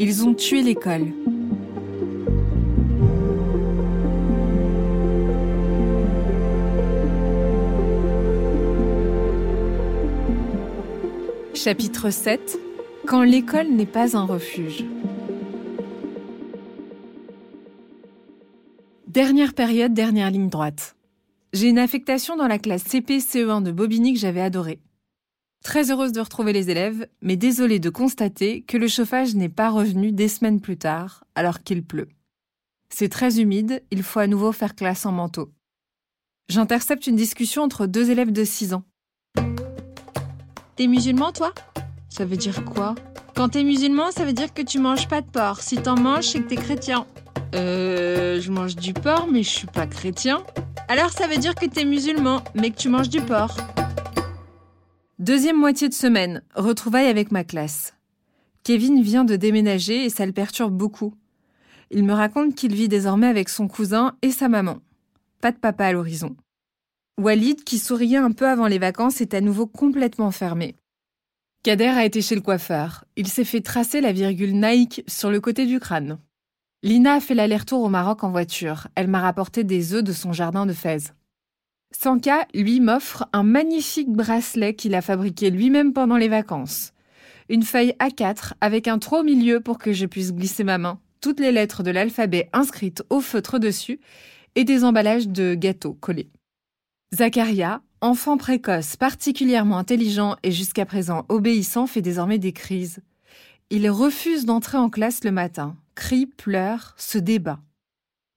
Ils ont tué l'école. Chapitre 7 Quand l'école n'est pas un refuge. Dernière période, dernière ligne droite. J'ai une affectation dans la classe CP-CE1 de Bobigny que j'avais adorée. Très heureuse de retrouver les élèves, mais désolée de constater que le chauffage n'est pas revenu des semaines plus tard, alors qu'il pleut. C'est très humide, il faut à nouveau faire classe en manteau. J'intercepte une discussion entre deux élèves de 6 ans. T'es musulman, toi? Ça veut dire quoi? Quand t'es musulman, ça veut dire que tu manges pas de porc. Si t'en manges, c'est que t'es chrétien. Euh, je mange du porc, mais je suis pas chrétien. Alors ça veut dire que t'es musulman, mais que tu manges du porc. Deuxième moitié de semaine, retrouvailles avec ma classe. Kevin vient de déménager et ça le perturbe beaucoup. Il me raconte qu'il vit désormais avec son cousin et sa maman. Pas de papa à l'horizon. Walid, qui souriait un peu avant les vacances, est à nouveau complètement fermé. Kader a été chez le coiffeur. Il s'est fait tracer la virgule Nike sur le côté du crâne. Lina a fait l'aller-retour au Maroc en voiture. Elle m'a rapporté des œufs de son jardin de Fès. Sanka, lui, m'offre un magnifique bracelet qu'il a fabriqué lui-même pendant les vacances. Une feuille A4 avec un trou au milieu pour que je puisse glisser ma main, toutes les lettres de l'alphabet inscrites au feutre dessus et des emballages de gâteaux collés. Zacharia, enfant précoce, particulièrement intelligent et jusqu'à présent obéissant, fait désormais des crises. Il refuse d'entrer en classe le matin, crie, pleure, se débat.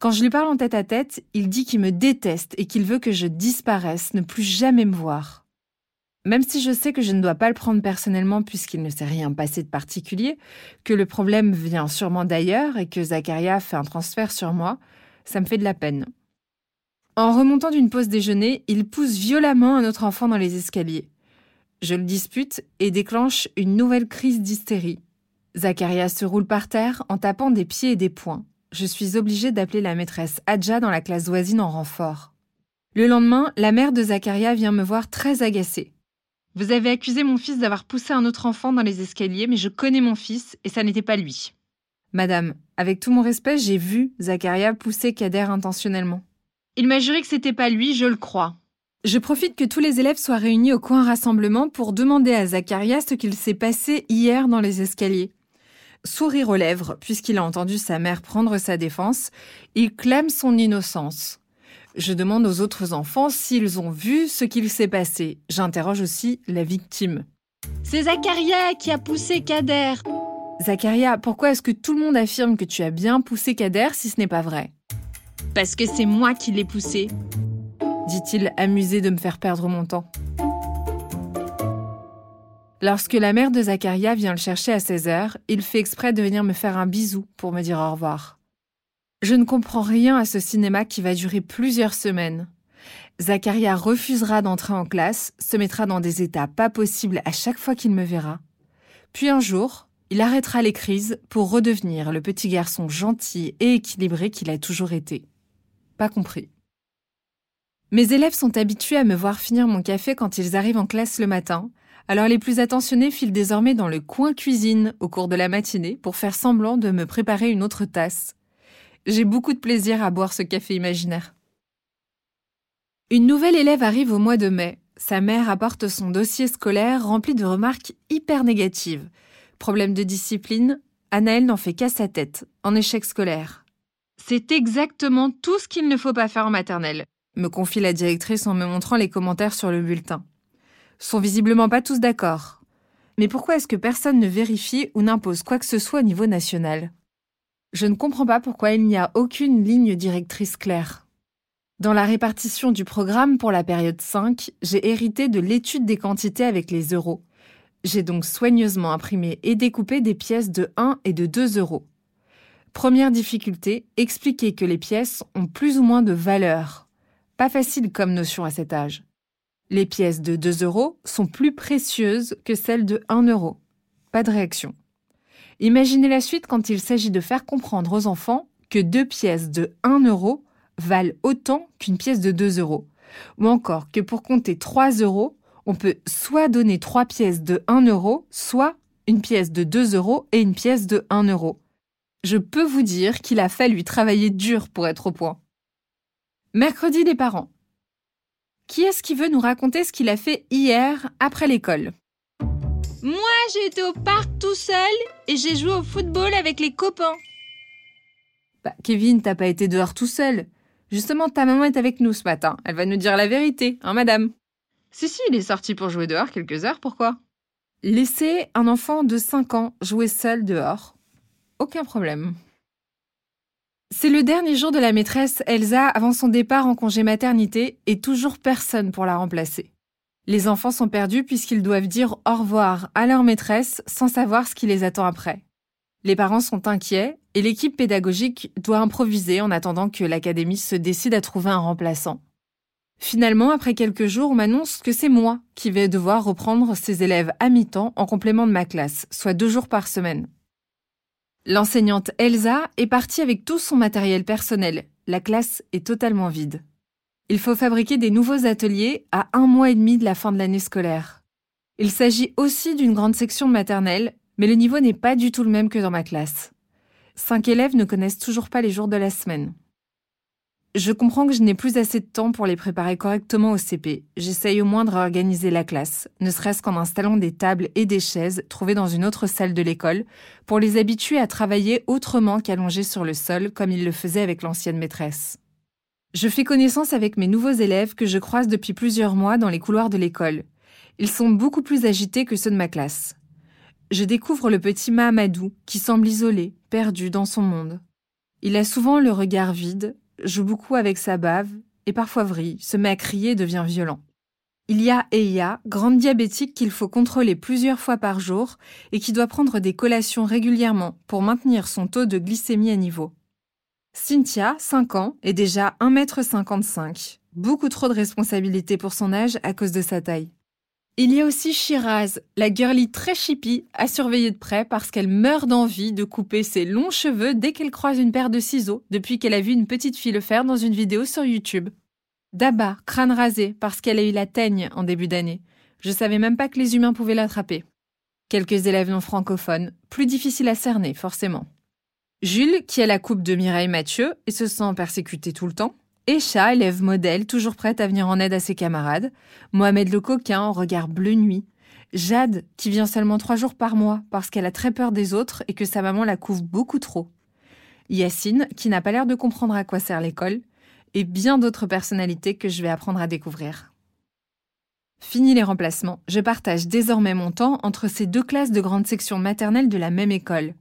Quand je lui parle en tête à tête, il dit qu'il me déteste et qu'il veut que je disparaisse, ne plus jamais me voir. Même si je sais que je ne dois pas le prendre personnellement puisqu'il ne s'est rien passé de particulier, que le problème vient sûrement d'ailleurs et que Zacharia fait un transfert sur moi, ça me fait de la peine. En remontant d'une pause déjeuner, il pousse violemment un autre enfant dans les escaliers. Je le dispute et déclenche une nouvelle crise d'hystérie. Zacharia se roule par terre en tapant des pieds et des poings je suis obligée d'appeler la maîtresse Adja dans la classe voisine en renfort. Le lendemain, la mère de Zacharia vient me voir très agacée. Vous avez accusé mon fils d'avoir poussé un autre enfant dans les escaliers, mais je connais mon fils et ça n'était pas lui. Madame, avec tout mon respect, j'ai vu Zacharia pousser Kader intentionnellement. Il m'a juré que c'était pas lui, je le crois. Je profite que tous les élèves soient réunis au coin rassemblement pour demander à Zacharia ce qu'il s'est passé hier dans les escaliers. Sourire aux lèvres, puisqu'il a entendu sa mère prendre sa défense, il clame son innocence. Je demande aux autres enfants s'ils ont vu ce qu'il s'est passé. J'interroge aussi la victime. C'est Zacharia qui a poussé Kader. Zacharia, pourquoi est-ce que tout le monde affirme que tu as bien poussé Kader si ce n'est pas vrai? Parce que c'est moi qui l'ai poussé, dit-il, amusé de me faire perdre mon temps. Lorsque la mère de Zacharia vient le chercher à 16 heures, il fait exprès de venir me faire un bisou pour me dire au revoir. Je ne comprends rien à ce cinéma qui va durer plusieurs semaines. Zacharia refusera d'entrer en classe, se mettra dans des états pas possibles à chaque fois qu'il me verra. Puis un jour, il arrêtera les crises pour redevenir le petit garçon gentil et équilibré qu'il a toujours été. Pas compris. Mes élèves sont habitués à me voir finir mon café quand ils arrivent en classe le matin, alors les plus attentionnés filent désormais dans le coin cuisine au cours de la matinée pour faire semblant de me préparer une autre tasse. J'ai beaucoup de plaisir à boire ce café imaginaire. Une nouvelle élève arrive au mois de mai. Sa mère apporte son dossier scolaire rempli de remarques hyper négatives. Problème de discipline, Anaël n'en fait qu'à sa tête, en échec scolaire. C'est exactement tout ce qu'il ne faut pas faire en maternelle, me confie la directrice en me montrant les commentaires sur le bulletin sont visiblement pas tous d'accord. Mais pourquoi est-ce que personne ne vérifie ou n'impose quoi que ce soit au niveau national? Je ne comprends pas pourquoi il n'y a aucune ligne directrice claire. Dans la répartition du programme pour la période 5, j'ai hérité de l'étude des quantités avec les euros. J'ai donc soigneusement imprimé et découpé des pièces de 1 et de 2 euros. Première difficulté, expliquer que les pièces ont plus ou moins de valeur. Pas facile comme notion à cet âge. Les pièces de 2 euros sont plus précieuses que celles de 1 euro. Pas de réaction. Imaginez la suite quand il s'agit de faire comprendre aux enfants que deux pièces de 1 euro valent autant qu'une pièce de 2 euros. Ou encore que pour compter 3 euros, on peut soit donner 3 pièces de 1 euro, soit une pièce de 2 euros et une pièce de 1 euro. Je peux vous dire qu'il a fallu travailler dur pour être au point. Mercredi des parents. Qui est-ce qui veut nous raconter ce qu'il a fait hier après l'école? Moi, j'ai été au parc tout seul et j'ai joué au football avec les copains. Bah, Kevin, t'as pas été dehors tout seul. Justement, ta maman est avec nous ce matin. Elle va nous dire la vérité, hein, madame? Si, si, il est sorti pour jouer dehors quelques heures, pourquoi? Laisser un enfant de 5 ans jouer seul dehors, aucun problème. C'est le dernier jour de la maîtresse Elsa avant son départ en congé maternité et toujours personne pour la remplacer. Les enfants sont perdus puisqu'ils doivent dire au revoir à leur maîtresse sans savoir ce qui les attend après. Les parents sont inquiets et l'équipe pédagogique doit improviser en attendant que l'académie se décide à trouver un remplaçant. Finalement, après quelques jours, on m'annonce que c'est moi qui vais devoir reprendre ces élèves à mi-temps en complément de ma classe, soit deux jours par semaine. L'enseignante Elsa est partie avec tout son matériel personnel. La classe est totalement vide. Il faut fabriquer des nouveaux ateliers à un mois et demi de la fin de l'année scolaire. Il s'agit aussi d'une grande section maternelle, mais le niveau n'est pas du tout le même que dans ma classe. Cinq élèves ne connaissent toujours pas les jours de la semaine. Je comprends que je n'ai plus assez de temps pour les préparer correctement au CP. J'essaye au moins de réorganiser la classe, ne serait-ce qu'en installant des tables et des chaises trouvées dans une autre salle de l'école, pour les habituer à travailler autrement qu'allongés sur le sol comme ils le faisaient avec l'ancienne maîtresse. Je fais connaissance avec mes nouveaux élèves que je croise depuis plusieurs mois dans les couloirs de l'école. Ils sont beaucoup plus agités que ceux de ma classe. Je découvre le petit Mahamadou qui semble isolé, perdu dans son monde. Il a souvent le regard vide, joue beaucoup avec sa bave et parfois vrille, se met à crier et devient violent. Il y a Eya, grande diabétique qu'il faut contrôler plusieurs fois par jour et qui doit prendre des collations régulièrement pour maintenir son taux de glycémie à niveau. Cynthia, 5 ans, est déjà 1,55 m, beaucoup trop de responsabilités pour son âge à cause de sa taille. Il y a aussi Shiraz, la girlie très chippie, à surveiller de près parce qu'elle meurt d'envie de couper ses longs cheveux dès qu'elle croise une paire de ciseaux depuis qu'elle a vu une petite fille le faire dans une vidéo sur YouTube. Daba, crâne rasé parce qu'elle a eu la teigne en début d'année. Je savais même pas que les humains pouvaient l'attraper. Quelques élèves non francophones, plus difficiles à cerner, forcément. Jules, qui a la coupe de Mireille Mathieu et se sent persécuté tout le temps. Echa, élève modèle, toujours prête à venir en aide à ses camarades. Mohamed le coquin, en regard bleu nuit. Jade, qui vient seulement trois jours par mois parce qu'elle a très peur des autres et que sa maman la couvre beaucoup trop. Yacine, qui n'a pas l'air de comprendre à quoi sert l'école. Et bien d'autres personnalités que je vais apprendre à découvrir. Fini les remplacements, je partage désormais mon temps entre ces deux classes de grande section maternelle de la même école.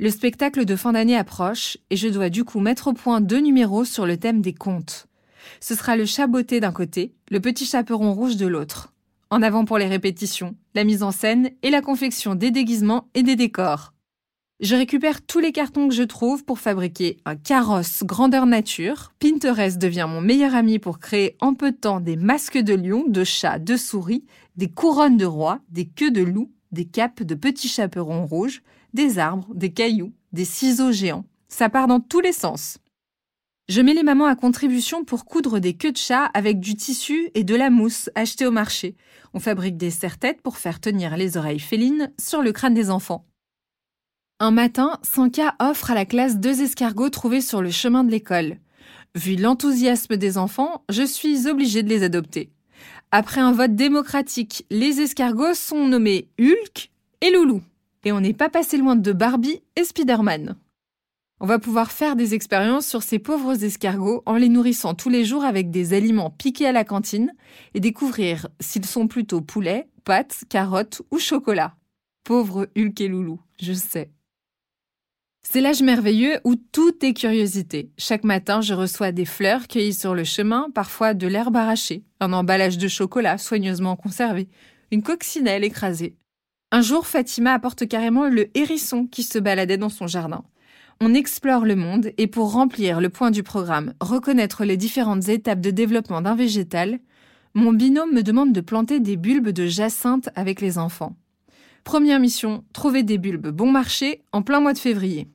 Le spectacle de fin d'année approche et je dois du coup mettre au point deux numéros sur le thème des contes. Ce sera le chat beauté d'un côté, le petit chaperon rouge de l'autre. En avant pour les répétitions, la mise en scène et la confection des déguisements et des décors. Je récupère tous les cartons que je trouve pour fabriquer un carrosse grandeur nature. Pinterest devient mon meilleur ami pour créer en peu de temps des masques de lion, de chats, de souris, des couronnes de rois, des queues de loups, des capes de petits chaperons rouges, des arbres, des cailloux, des ciseaux géants. Ça part dans tous les sens. Je mets les mamans à contribution pour coudre des queues de chat avec du tissu et de la mousse achetée au marché. On fabrique des serre-têtes pour faire tenir les oreilles félines sur le crâne des enfants. Un matin, Sanka offre à la classe deux escargots trouvés sur le chemin de l'école. Vu l'enthousiasme des enfants, je suis obligée de les adopter. Après un vote démocratique, les escargots sont nommés Hulk et Loulou. Et on n'est pas passé loin de Barbie et Spider-Man. On va pouvoir faire des expériences sur ces pauvres escargots en les nourrissant tous les jours avec des aliments piqués à la cantine et découvrir s'ils sont plutôt poulet, pâtes, carottes ou chocolat. Pauvre Hulk et Loulou, je sais. C'est l'âge merveilleux où tout est curiosité. Chaque matin, je reçois des fleurs cueillies sur le chemin, parfois de l'herbe arrachée, un emballage de chocolat soigneusement conservé, une coccinelle écrasée. Un jour, Fatima apporte carrément le hérisson qui se baladait dans son jardin. On explore le monde et pour remplir le point du programme, reconnaître les différentes étapes de développement d'un végétal, mon binôme me demande de planter des bulbes de jacinthe avec les enfants. Première mission, trouver des bulbes bon marché en plein mois de février.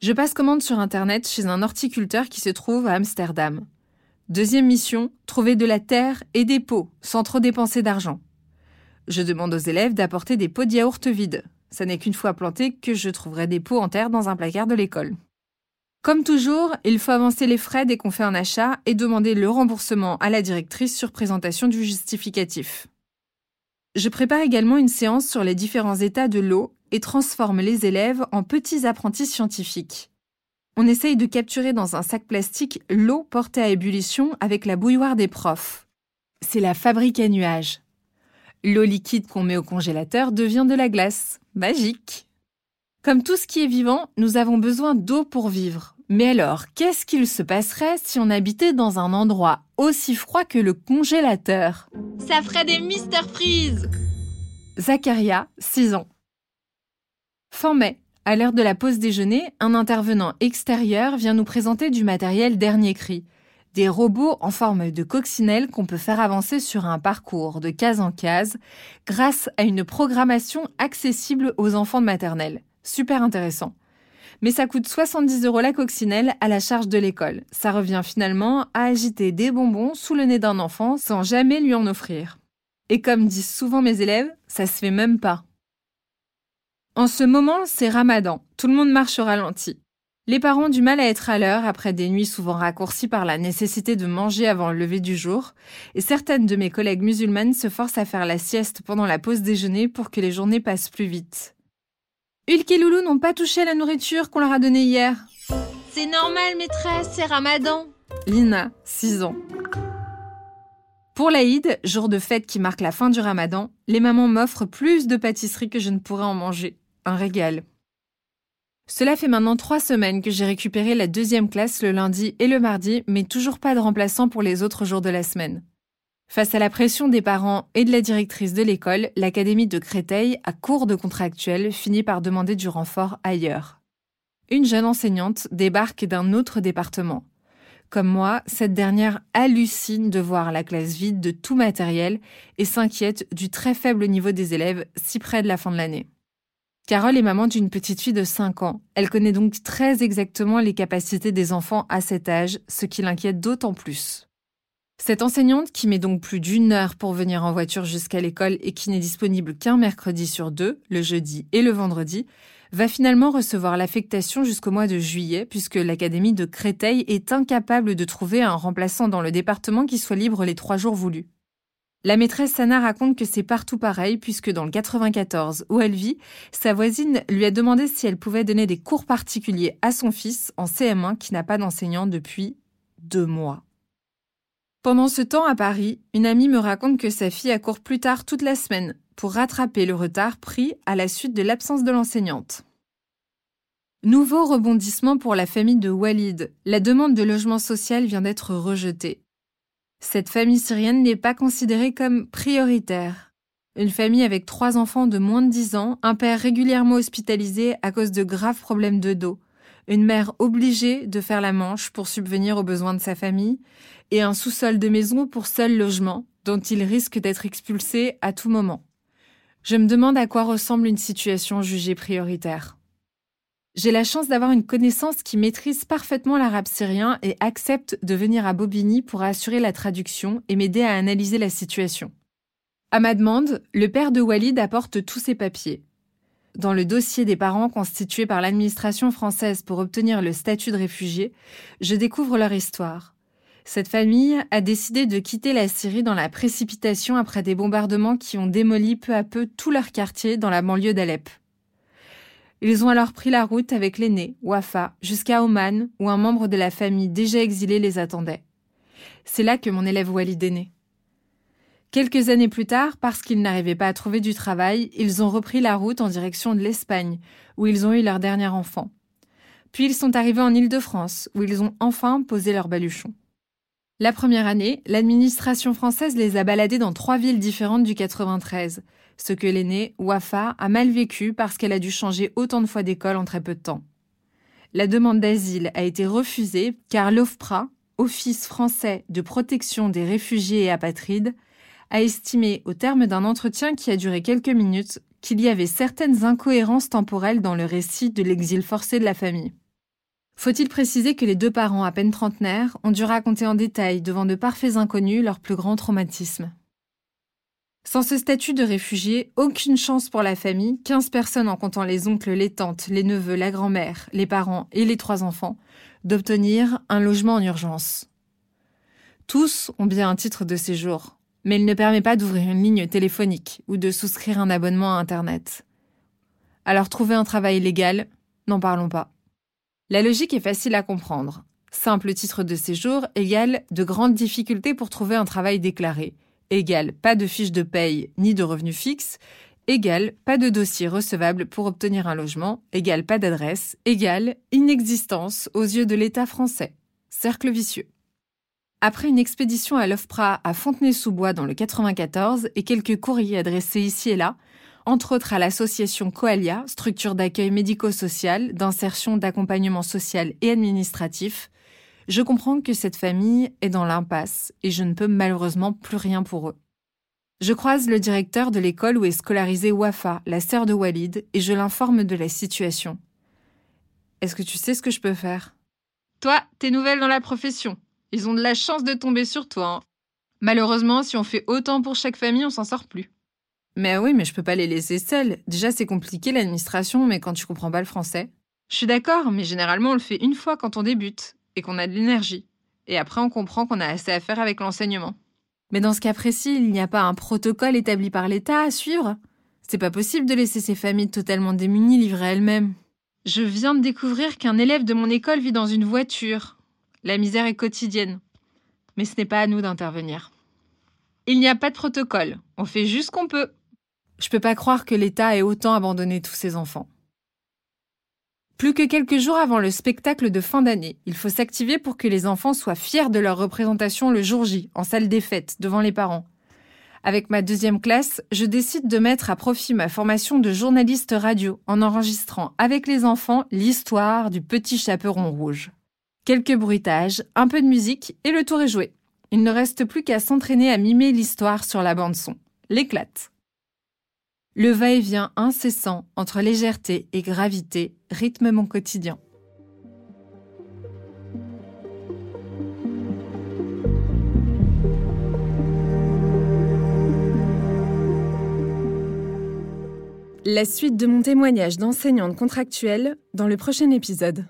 Je passe commande sur Internet chez un horticulteur qui se trouve à Amsterdam. Deuxième mission, trouver de la terre et des pots sans trop dépenser d'argent. Je demande aux élèves d'apporter des pots de yaourt vides. Ça n'est qu'une fois planté que je trouverai des pots en terre dans un placard de l'école. Comme toujours, il faut avancer les frais dès qu'on fait un achat et demander le remboursement à la directrice sur présentation du justificatif. Je prépare également une séance sur les différents états de l'eau et transforme les élèves en petits apprentis scientifiques. On essaye de capturer dans un sac plastique l'eau portée à ébullition avec la bouilloire des profs. C'est la fabrique à nuages. L'eau liquide qu'on met au congélateur devient de la glace. Magique Comme tout ce qui est vivant, nous avons besoin d'eau pour vivre. Mais alors, qu'est-ce qu'il se passerait si on habitait dans un endroit aussi froid que le congélateur? Ça ferait des Mister Freeze Zacharia, 6 ans. Fin mai, à l'heure de la pause déjeuner, un intervenant extérieur vient nous présenter du matériel dernier cri. Des robots en forme de coccinelle qu'on peut faire avancer sur un parcours de case en case grâce à une programmation accessible aux enfants de maternelle. Super intéressant. Mais ça coûte 70 euros la coccinelle à la charge de l'école. Ça revient finalement à agiter des bonbons sous le nez d'un enfant sans jamais lui en offrir. Et comme disent souvent mes élèves, ça se fait même pas. En ce moment, c'est Ramadan. Tout le monde marche au ralenti. Les parents ont du mal à être à l'heure après des nuits souvent raccourcies par la nécessité de manger avant le lever du jour, et certaines de mes collègues musulmanes se forcent à faire la sieste pendant la pause déjeuner pour que les journées passent plus vite. Hulk et Loulou n'ont pas touché la nourriture qu'on leur a donnée hier. C'est normal, maîtresse, c'est Ramadan. Lina, 6 ans. Pour l'Aïd, jour de fête qui marque la fin du Ramadan, les mamans m'offrent plus de pâtisseries que je ne pourrais en manger. Un régal. Cela fait maintenant trois semaines que j'ai récupéré la deuxième classe le lundi et le mardi, mais toujours pas de remplaçant pour les autres jours de la semaine. Face à la pression des parents et de la directrice de l'école, l'Académie de Créteil, à court de contractuels, finit par demander du renfort ailleurs. Une jeune enseignante débarque d'un autre département. Comme moi, cette dernière hallucine de voir la classe vide de tout matériel et s'inquiète du très faible niveau des élèves si près de la fin de l'année. Carole est maman d'une petite fille de 5 ans. Elle connaît donc très exactement les capacités des enfants à cet âge, ce qui l'inquiète d'autant plus. Cette enseignante, qui met donc plus d'une heure pour venir en voiture jusqu'à l'école et qui n'est disponible qu'un mercredi sur deux, le jeudi et le vendredi, va finalement recevoir l'affectation jusqu'au mois de juillet puisque l'Académie de Créteil est incapable de trouver un remplaçant dans le département qui soit libre les trois jours voulus. La maîtresse Sana raconte que c'est partout pareil puisque dans le 94 où elle vit, sa voisine lui a demandé si elle pouvait donner des cours particuliers à son fils en CM1 qui n'a pas d'enseignant depuis deux mois. Pendant ce temps à Paris, une amie me raconte que sa fille accourt plus tard toute la semaine pour rattraper le retard pris à la suite de l'absence de l'enseignante. Nouveau rebondissement pour la famille de Walid. La demande de logement social vient d'être rejetée. Cette famille syrienne n'est pas considérée comme prioritaire. Une famille avec trois enfants de moins de 10 ans, un père régulièrement hospitalisé à cause de graves problèmes de dos, une mère obligée de faire la manche pour subvenir aux besoins de sa famille, et un sous-sol de maison pour seul logement, dont il risque d'être expulsé à tout moment. Je me demande à quoi ressemble une situation jugée prioritaire. J'ai la chance d'avoir une connaissance qui maîtrise parfaitement l'arabe syrien et accepte de venir à Bobigny pour assurer la traduction et m'aider à analyser la situation. À ma demande, le père de Walid apporte tous ses papiers. Dans le dossier des parents constitué par l'administration française pour obtenir le statut de réfugié, je découvre leur histoire. Cette famille a décidé de quitter la Syrie dans la précipitation après des bombardements qui ont démoli peu à peu tout leur quartier dans la banlieue d'Alep. Ils ont alors pris la route avec l'aîné, Wafa, jusqu'à Oman, où un membre de la famille déjà exilé les attendait. C'est là que mon élève Walid est né. Quelques années plus tard, parce qu'ils n'arrivaient pas à trouver du travail, ils ont repris la route en direction de l'Espagne, où ils ont eu leur dernier enfant. Puis ils sont arrivés en Île-de-France, où ils ont enfin posé leur baluchon. La première année, l'administration française les a baladés dans trois villes différentes du 93, ce que l'aînée, Wafa, a mal vécu parce qu'elle a dû changer autant de fois d'école en très peu de temps. La demande d'asile a été refusée car l'OFPRA, Office français de protection des réfugiés et apatrides, a estimé, au terme d'un entretien qui a duré quelques minutes, qu'il y avait certaines incohérences temporelles dans le récit de l'exil forcé de la famille. Faut-il préciser que les deux parents à peine trentenaires ont dû raconter en détail devant de parfaits inconnus leur plus grand traumatisme? Sans ce statut de réfugié, aucune chance pour la famille, 15 personnes en comptant les oncles, les tantes, les neveux, la grand-mère, les parents et les trois enfants, d'obtenir un logement en urgence. Tous ont bien un titre de séjour, mais il ne permet pas d'ouvrir une ligne téléphonique ou de souscrire un abonnement à Internet. Alors trouver un travail légal, n'en parlons pas. La logique est facile à comprendre. Simple titre de séjour égale de grandes difficultés pour trouver un travail déclaré, égale pas de fiche de paye ni de revenus fixes, égale pas de dossier recevable pour obtenir un logement, égale pas d'adresse, égale inexistence aux yeux de l'État français. Cercle vicieux. Après une expédition à l'OFPRA à Fontenay-sous-Bois dans le 94 et quelques courriers adressés ici et là, entre autres à l'association Coalia, structure d'accueil médico-social, d'insertion, d'accompagnement social et administratif, je comprends que cette famille est dans l'impasse et je ne peux malheureusement plus rien pour eux. Je croise le directeur de l'école où est scolarisée Wafa, la sœur de Walid, et je l'informe de la situation. Est-ce que tu sais ce que je peux faire? Toi, t'es nouvelle dans la profession. Ils ont de la chance de tomber sur toi. Hein. Malheureusement, si on fait autant pour chaque famille, on s'en sort plus. Mais oui, mais je peux pas les laisser seuls. Déjà, c'est compliqué l'administration, mais quand tu comprends pas le français. Je suis d'accord, mais généralement, on le fait une fois quand on débute et qu'on a de l'énergie. Et après, on comprend qu'on a assez à faire avec l'enseignement. Mais dans ce cas précis, il n'y a pas un protocole établi par l'État à suivre? C'est pas possible de laisser ces familles totalement démunies livrer elles-mêmes. Je viens de découvrir qu'un élève de mon école vit dans une voiture. La misère est quotidienne. Mais ce n'est pas à nous d'intervenir. Il n'y a pas de protocole. On fait juste qu'on peut. Je peux pas croire que l'État ait autant abandonné tous ses enfants. Plus que quelques jours avant le spectacle de fin d'année, il faut s'activer pour que les enfants soient fiers de leur représentation le jour J, en salle des fêtes, devant les parents. Avec ma deuxième classe, je décide de mettre à profit ma formation de journaliste radio en enregistrant avec les enfants l'histoire du petit chaperon rouge. Quelques bruitages, un peu de musique et le tour est joué. Il ne reste plus qu'à s'entraîner à mimer l'histoire sur la bande son. L'éclate. Le va-et-vient incessant entre légèreté et gravité rythme mon quotidien. La suite de mon témoignage d'enseignante contractuelle dans le prochain épisode.